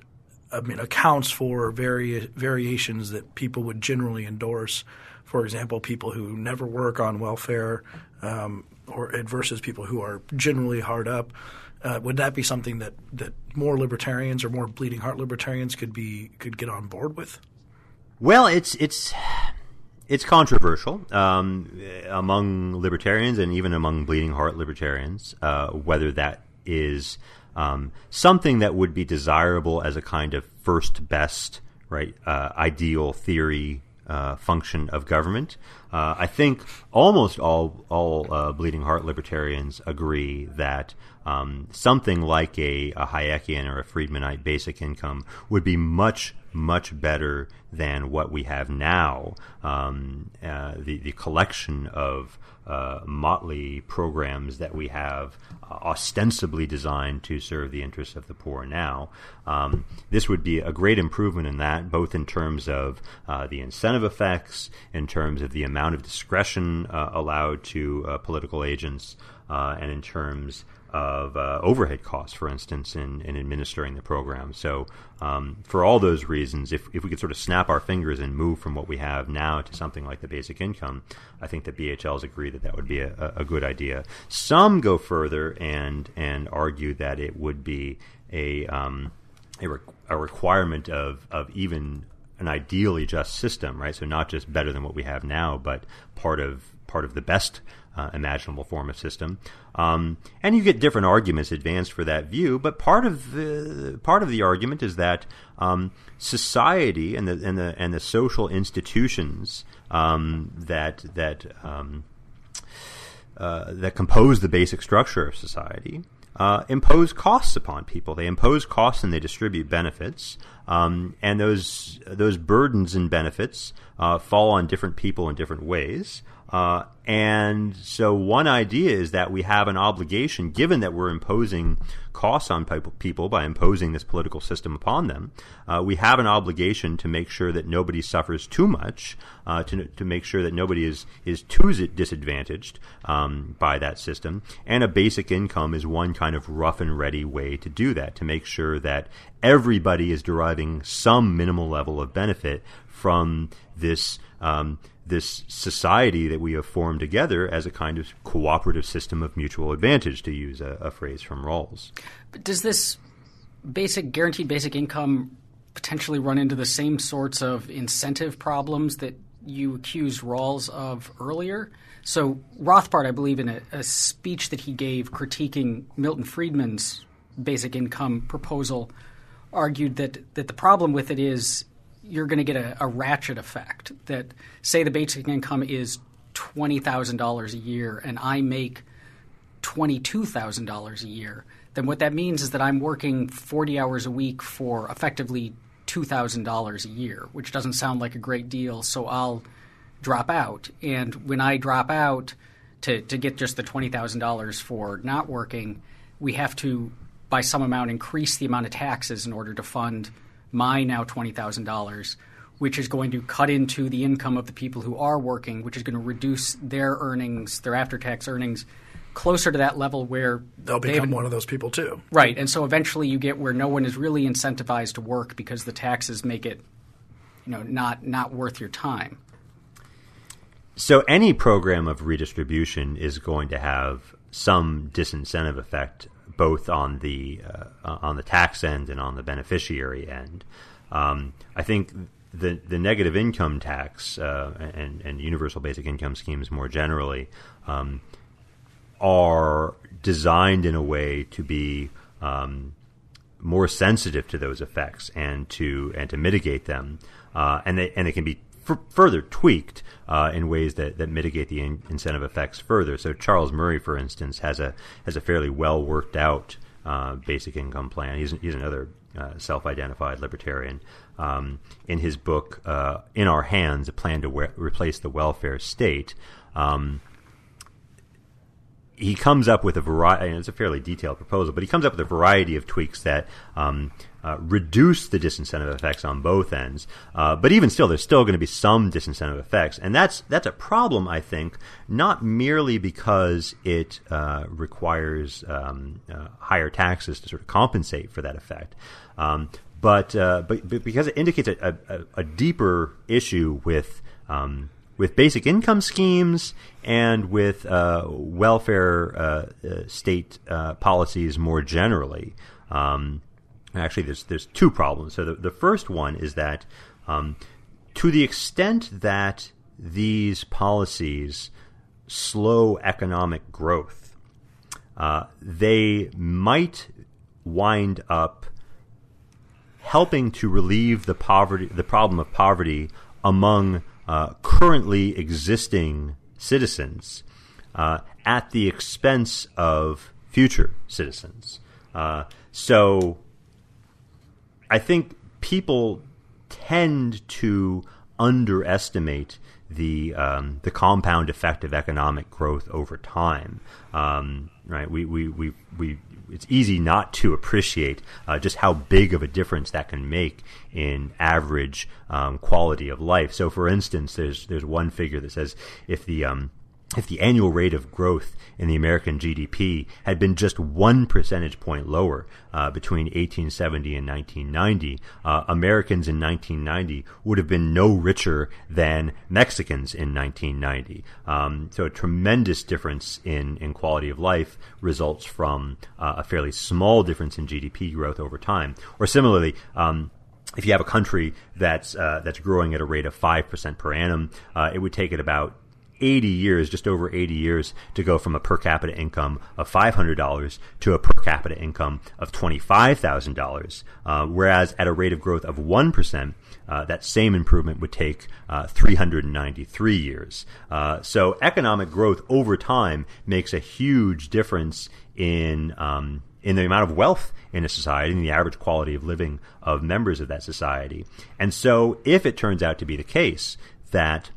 I mean accounts for vari- variations that people would generally endorse. For example, people who never work on welfare, um, or versus people who are generally hard up. Uh, would that be something that, that more libertarians or more bleeding heart libertarians could be could get on board with? Well, it's it's it's controversial um, among libertarians and even among bleeding heart libertarians uh, whether that is um, something that would be desirable as a kind of first best right uh, ideal theory uh, function of government. Uh, I think almost all all uh, bleeding heart libertarians agree that um, something like a, a Hayekian or a Friedmanite basic income would be much much better than what we have now. Um, uh, the the collection of uh, motley programs that we have, uh, ostensibly designed to serve the interests of the poor now. Um, this would be a great improvement in that, both in terms of uh, the incentive effects, in terms of the amount of discretion uh, allowed to uh, political agents, and in terms of uh, overhead costs, for instance, in, in administering the program. So, um, for all those reasons, if, if we could sort of snap our fingers and move from what we have now to something like the basic income, I think that BHLs agree that that would be a, a good idea. Some go further and and argue that it would be a um, a, re- a requirement of of even an ideally just system, right? So not just better than what we have now, but part of part of the best uh, imaginable form of system. Um, and you get different arguments advanced for that view, but part of the part of the argument is that um, society and the and the and the social institutions um, that that um, uh, that compose the basic structure of society uh, impose costs upon people. They impose costs and they distribute benefits, um, and those those burdens and benefits uh, fall on different people in different ways. Uh, and so, one idea is that we have an obligation, given that we're imposing costs on people by imposing this political system upon them, uh, we have an obligation to make sure that nobody suffers too much, uh, to, to make sure that nobody is, is too disadvantaged um, by that system. And a basic income is one kind of rough and ready way to do that, to make sure that everybody is deriving some minimal level of benefit from this. Um, this society that we have formed together as a kind of cooperative system of mutual advantage, to use a, a phrase from Rawls. But does this basic guaranteed basic income potentially run into the same sorts of incentive problems that you accused Rawls of earlier? So Rothbard, I believe, in a, a speech that he gave critiquing Milton Friedman's basic income proposal, argued that that the problem with it is you're going to get a, a, ratchet effect. That say the basic income is twenty thousand dollars a year, and I make twenty two thousand dollars a year. Then what that means is that I'm working forty hours a week for effectively two thousand dollars a year, which doesn't sound like a great deal. So I'll drop out, and when I drop out to to get just the twenty thousand dollars for not working, we have to by some amount increase the amount of taxes in order to fund my now $20,000, which is going to cut into the income of the people who are working, which is going to reduce their earnings, their after tax earnings, closer to that level where they'll become they one of those people too. Right. And so eventually you get where no one is really incentivized to work because the taxes make it you know not not worth your time. So any program of redistribution is going to have some disincentive effect both on the uh, on the tax end and on the beneficiary end. Um, I think the the negative income tax uh, and and universal basic income schemes more generally um, are designed in a way to be um, more sensitive to those effects and to and to mitigate them, uh, and they and they can be further tweaked uh, in ways that, that mitigate the in- incentive effects further. So Charles Murray, for instance, has a has a fairly well worked out uh, basic income plan. He's he's another uh, self-identified libertarian. Um, in his book uh, "In Our Hands: A Plan to we- Replace the Welfare State." Um, he comes up with a variety. It's a fairly detailed proposal, but he comes up with a variety of tweaks that um, uh, reduce the disincentive effects on both ends. Uh, but even still, there's still going to be some disincentive effects, and that's that's a problem. I think not merely because it uh, requires um, uh, higher taxes to sort of compensate for that effect. Um, but, uh, but, but because it indicates a, a, a deeper issue with um, with basic income schemes and with welfare state policies more generally. Um, actually, there's there's two problems. So the, the first one is that um, to the extent that these policies slow economic growth, uh, they might wind up helping to relieve the poverty, the problem of poverty among uh, currently existing citizens uh, at the expense of future citizens. Uh, so I think people tend to underestimate the um, the compound effect of economic growth over time. Um, right? We, we, we, we it's easy not to appreciate uh, just how big of a difference that can make in average um, quality of life. So, for instance, there's there's one figure that says if the um, if the annual rate of growth in the American GDP had been just one percentage point lower uh, between 1870 and 1990, uh, Americans in 1990 would have been no richer than Mexicans in 1990. Um, so a tremendous difference in, in quality of life results from uh, a fairly small difference in GDP growth over time. Or similarly, um, if you have a country that's uh, that's growing at a rate of five percent per annum, uh, it would take it about 80 years, just over 80 years, to go from a per capita income of $500 to a per capita income of $25,000. Uh, whereas at a rate of growth of 1%, uh, that same improvement would take uh, 393 years. Uh, so economic growth over time makes a huge difference in um, in the amount of wealth in a society and the average quality of living of members of that society. And so, if it turns out to be the case that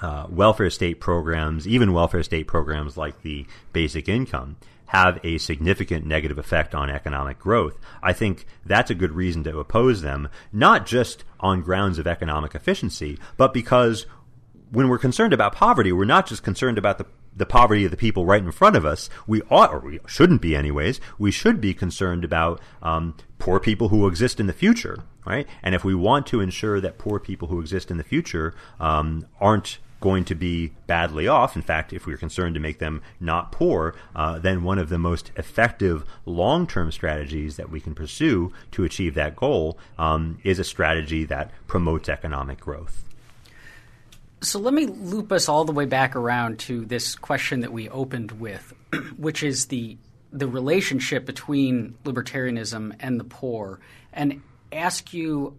uh, welfare state programs, even welfare state programs like the basic income, have a significant negative effect on economic growth. I think that's a good reason to oppose them, not just on grounds of economic efficiency, but because when we're concerned about poverty, we're not just concerned about the the poverty of the people right in front of us. We ought, or we shouldn't be, anyways. We should be concerned about um, poor people who exist in the future, right? And if we want to ensure that poor people who exist in the future um, aren't going to be badly off. In fact, if we're concerned to make them not poor, uh, then one of the most effective long term strategies that we can pursue to achieve that goal um, is a strategy that promotes economic growth. So let me loop us all the way back around to this question that we opened with, which is the the relationship between libertarianism and the poor, and ask you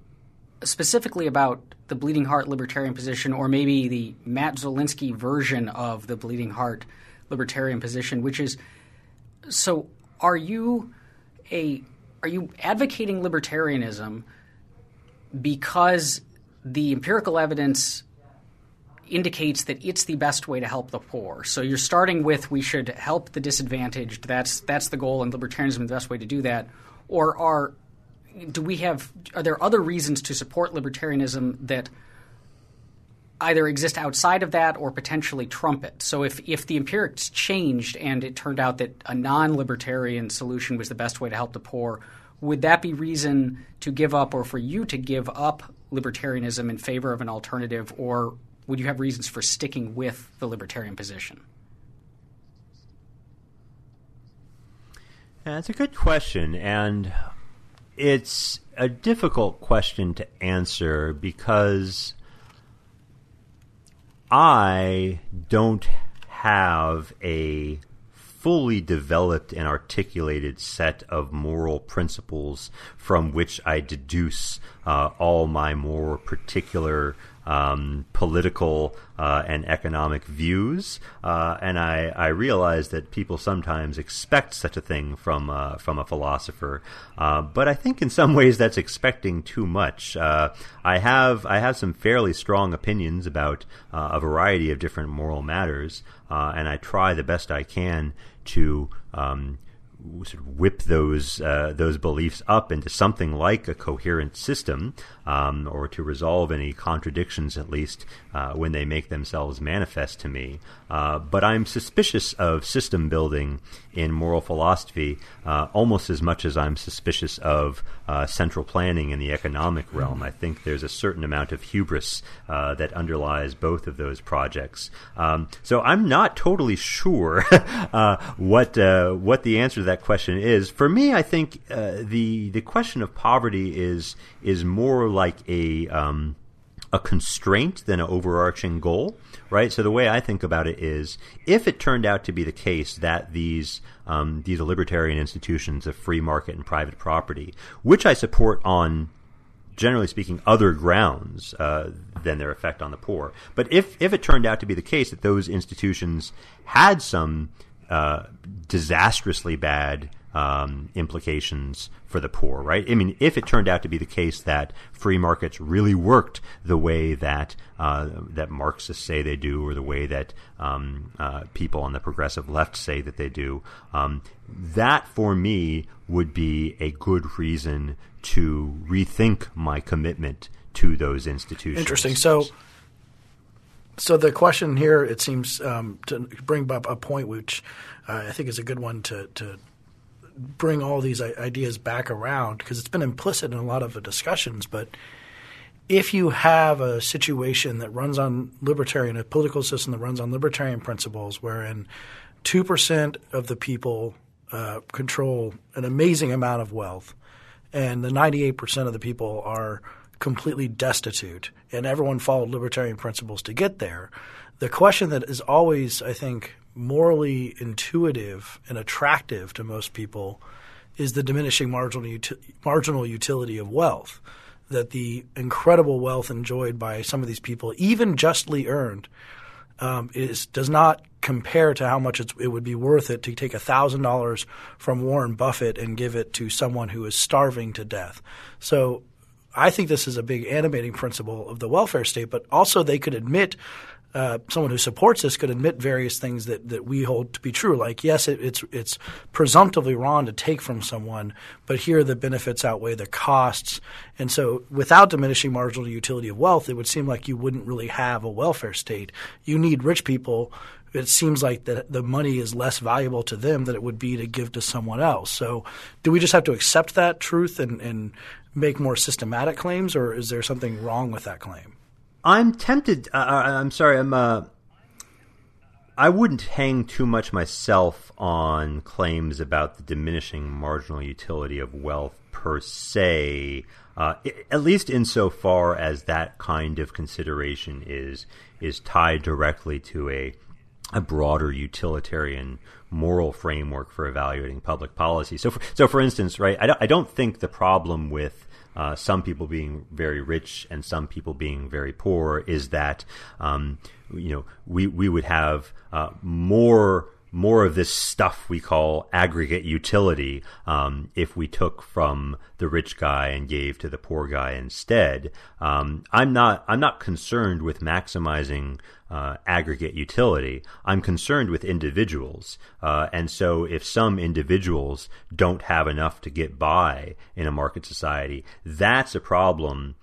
specifically about the Bleeding Heart libertarian position, or maybe the Matt Zwolinski version of the Bleeding Heart libertarian position, which is so are you a are you advocating libertarianism because the empirical evidence indicates that it's the best way to help the poor. So you're starting with we should help the disadvantaged. That's that's the goal, and libertarianism is the best way to do that. Or are do we have are there other reasons to support libertarianism that either exist outside of that or potentially trump it. So if, if the empirics changed and it turned out that a non-libertarian solution was the best way to help the poor, would that be reason to give up or for you to give up libertarianism in favor of an alternative or would you have reasons for sticking with the libertarian position? That's a good question, and it's a difficult question to answer because I don't have a fully developed and articulated set of moral principles from which I deduce uh, all my more particular um, political uh, and economic views, uh, and I, I realize that people sometimes expect such a thing from uh, from a philosopher, uh, but I think in some ways that's expecting too much. Uh, I have I have some fairly strong opinions about uh, a variety of different moral matters, and I try the best I can to um, sort of whip those uh, those beliefs up into something like a coherent system, um, or to resolve any contradictions at least uh, when they make themselves manifest to me. Uh, but I'm suspicious of system building in moral philosophy uh, almost as much as I'm suspicious of uh, central planning in the economic realm. I think there's a certain amount of hubris uh, that underlies both of those projects. Um, so I'm not totally sure what what the answer to that question is. For me, I think the the question of poverty is is more like a um, a constraint than an overarching goal, right? So the way I think about it is, if it turned out to be the case that these um, these libertarian institutions of free market and private property, which I support on generally speaking, other grounds uh, than their effect on the poor. But if if it turned out to be the case that those institutions had some uh, disastrously bad um, implications for the poor, right? I mean, if it turned out to be the case that free markets really worked the way that uh, that Marxists say they do, or the way that um, uh, people on the progressive left say that they do, um, that for me would be a good reason to rethink my commitment to those institutions. Interesting. So. So the question here, it seems um, to bring up a point which uh, I think is a good one to, to bring all these ideas back around because it's been implicit in a lot of the discussions. But if you have a situation that runs on libertarian, a political system that runs on libertarian principles, wherein two percent of the people uh, control an amazing amount of wealth, and the ninety-eight percent of the people are completely destitute, and everyone followed libertarian principles to get there. The question that is always, I think, morally intuitive and attractive to most people is the diminishing marginal, uti- marginal utility of wealth. That the incredible wealth enjoyed by some of these people, even justly earned, um, is does not compare to how much it would be worth it to take thousand dollars from Warren Buffett and give it to someone who is starving to death. So I think this is a big animating principle of the welfare state, but also they could admit uh, someone who supports this could admit various things that, that we hold to be true. Like, yes, it, it's it's presumptively wrong to take from someone, but here the benefits outweigh the costs. And so, without diminishing marginal utility of wealth, it would seem like you wouldn't really have a welfare state. You need rich people. It seems like that the money is less valuable to them than it would be to give to someone else. So, do we just have to accept that truth and, and make more systematic claims, or is there something wrong with that claim? I'm tempted. Uh, uh, I'm sorry. I'm. Uh, I wouldn't hang too much myself on claims about the diminishing marginal utility of wealth per se. Uh, at least insofar as that kind of consideration is is tied directly to a a broader utilitarian moral framework for evaluating public policy. So, for, so for instance, right, I don't, I don't think the problem with uh, some people being very rich and some people being very poor is that um, you know we we would have uh, more more of this stuff we call aggregate utility um, if we took from the rich guy and gave to the poor guy instead. Um, I'm not I'm not concerned with maximizing uh, aggregate utility. I'm concerned with individuals, uh, and so if some individuals don't have enough to get by in a market society, that's a problem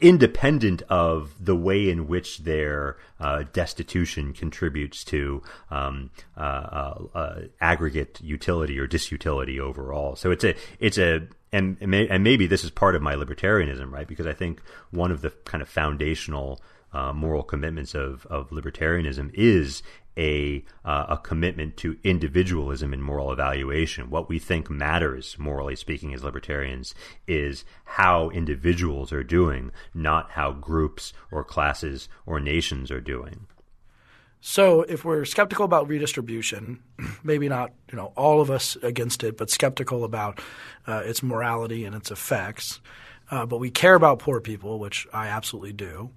independent of the way in which their uh, destitution contributes to um, uh, uh, uh aggregate utility or disutility overall. So it's a it's a and and maybe this is part of my libertarianism, right? Because I think one of the kind of foundational uh, moral commitments of of libertarianism is a uh, a commitment to individualism in moral evaluation. What we think matters, morally speaking, as libertarians, is how individuals are doing, not how groups or classes or nations are doing. So, if we're skeptical about redistribution, maybe not you know all of us against it, but skeptical about uh, its morality and its effects, uh, but we care about poor people, which I absolutely do.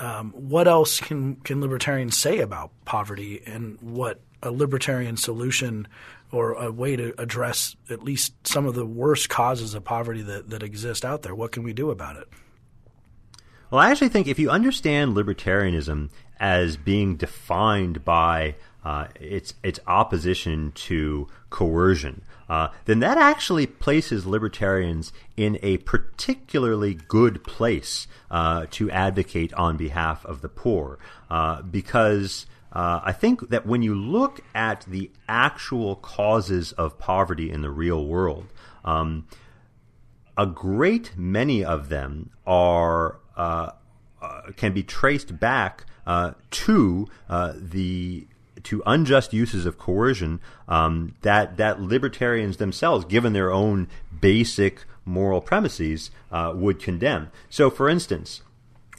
Um, what else can can libertarians say about poverty, and what a libertarian solution or a way to address at least some of the worst causes of poverty that, that exist out there? What can we do about it? Well, I actually think if you understand libertarianism as being defined by uh, its its opposition to coercion, uh, then that actually places libertarians in a particularly good place uh, to advocate on behalf of the poor, uh, because. Uh, I think that when you look at the actual causes of poverty in the real world, um, a great many of them are uh, uh, can be traced back to the to unjust uses of coercion um, that that libertarians themselves, given their own basic moral premises, uh, would condemn. So, for instance.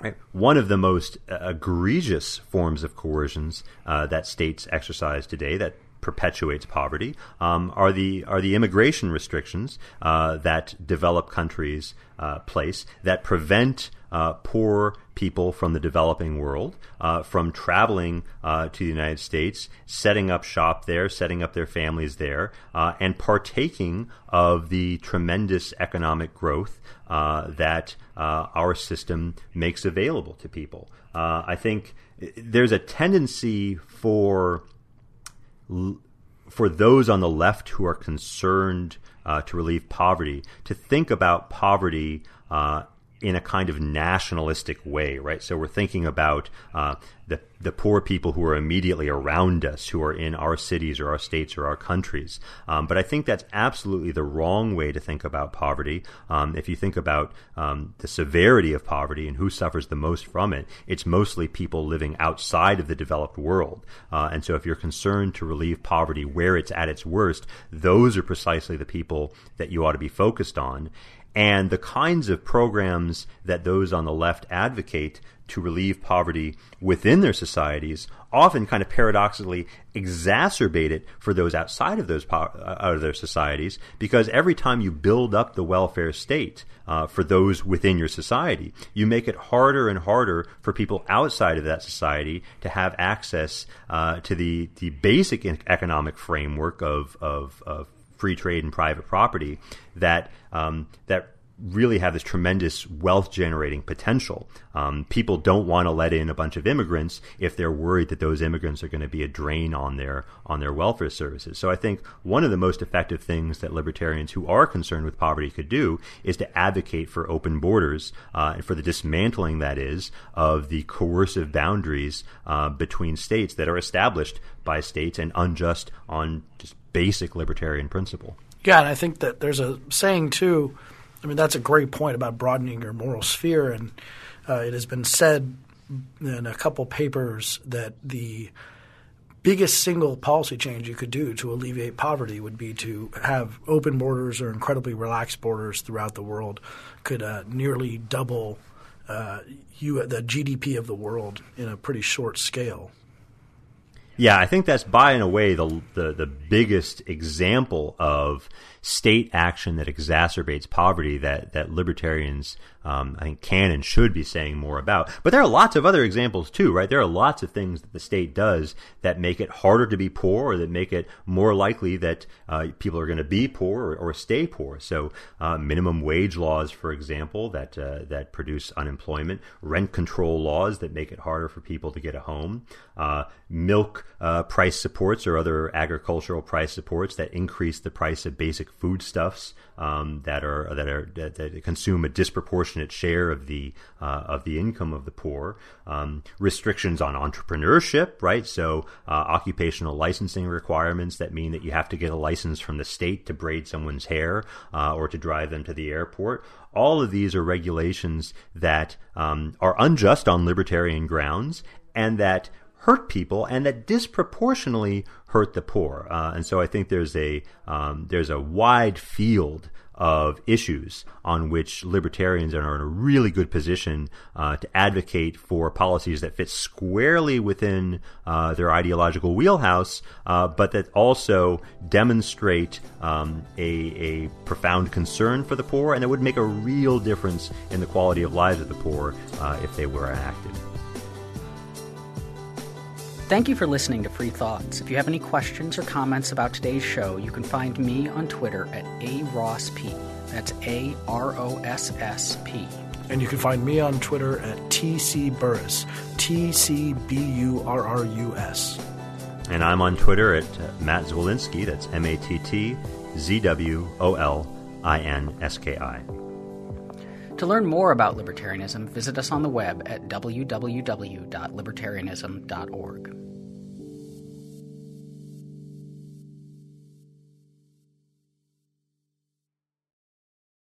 Right. One of the most egregious forms of coercions uh, that states exercise today that perpetuates poverty um, are the are the immigration restrictions uh, that developed countries uh, place that prevent uh, poor people from the developing world uh, from traveling uh, to the United States, setting up shop there, setting up their families there, uh, and partaking of the tremendous economic growth uh, that uh, our system makes available to people. I think there's a tendency for for those on the left who are concerned uh, to relieve poverty to think about poverty uh, in a kind of nationalistic way, right? So we're thinking about uh, the the poor people who are immediately around us, who are in our cities or our states or our countries. Um, but I think that's absolutely the wrong way to think about poverty. Um, if you think about um, the severity of poverty and who suffers the most from it, it's mostly people living outside of the developed world. Uh, and so if you're concerned to relieve poverty where it's at its worst, those are precisely the people that you ought to be focused on. And the kinds of programs that those on the left advocate to relieve poverty within their societies often kind of paradoxically exacerbate it for those outside of those uh, out of their societies because every time you build up the welfare state uh, for those within your society you make it harder and harder for people outside of that society to have access uh, to the the basic economic framework of, of, of free trade and private property that um, that really have this tremendous wealth generating potential. Um, people don't want to let in a bunch of immigrants if they're worried that those immigrants are going to be a drain on their on their welfare services. So I think one of the most effective things that libertarians who are concerned with poverty could do is to advocate for open borders uh, and for the dismantling that is of the coercive boundaries uh, between states that are established by states and unjust on just basic libertarian principle. Yeah, and I think that there's a saying too. I mean, that's a great point about broadening your moral sphere, and uh, it has been said in a couple papers that the biggest single policy change you could do to alleviate poverty would be to have open borders or incredibly relaxed borders throughout the world could uh, nearly double uh, you, the GDP of the world in a pretty short scale. Yeah, I think that's by and away the, the, the biggest example of state action that exacerbates poverty that that libertarians um, I think can and should be saying more about. But there are lots of other examples too, right? There are lots of things that the state does that make it harder to be poor, or that make it more likely that uh, people are going to be poor or, or stay poor. So, uh, minimum wage laws, for example, that uh, that produce unemployment, rent control laws that make it harder for people to get a home, uh, milk uh, price supports or other agricultural price supports that increase the price of basic foodstuffs um, that are that are that, that, consume a disproportionate share of the uh, of the income of the poor. Um, restrictions on entrepreneurship, right? So uh, occupational licensing requirements that mean that you have to get a license from the state to braid someone's hair uh, or to drive them to the airport. All of these are regulations that um, are unjust on libertarian grounds and that hurt people and that disproportionately hurt the poor. Uh, and so I think there's a um, there's a wide field of issues on which libertarians are in a really good position uh, to advocate for policies that fit squarely within uh, their ideological wheelhouse, uh, but that also demonstrate um, a, a, profound concern for the poor and that would make a real difference in the quality of lives of the poor uh, if they were enacted. Thank you for listening to Free Thoughts. If you have any questions or comments about today's show, you can find me on Twitter at ARossP. That's A R O S S P. And you can find me on Twitter at TC Burrus, T C B U R R U S. And I'm on Twitter at uh, Matt Zwolinski, that's M A T T Z W O L I N S K I. To learn more about libertarianism, visit us on the web at www.libertarianism.org.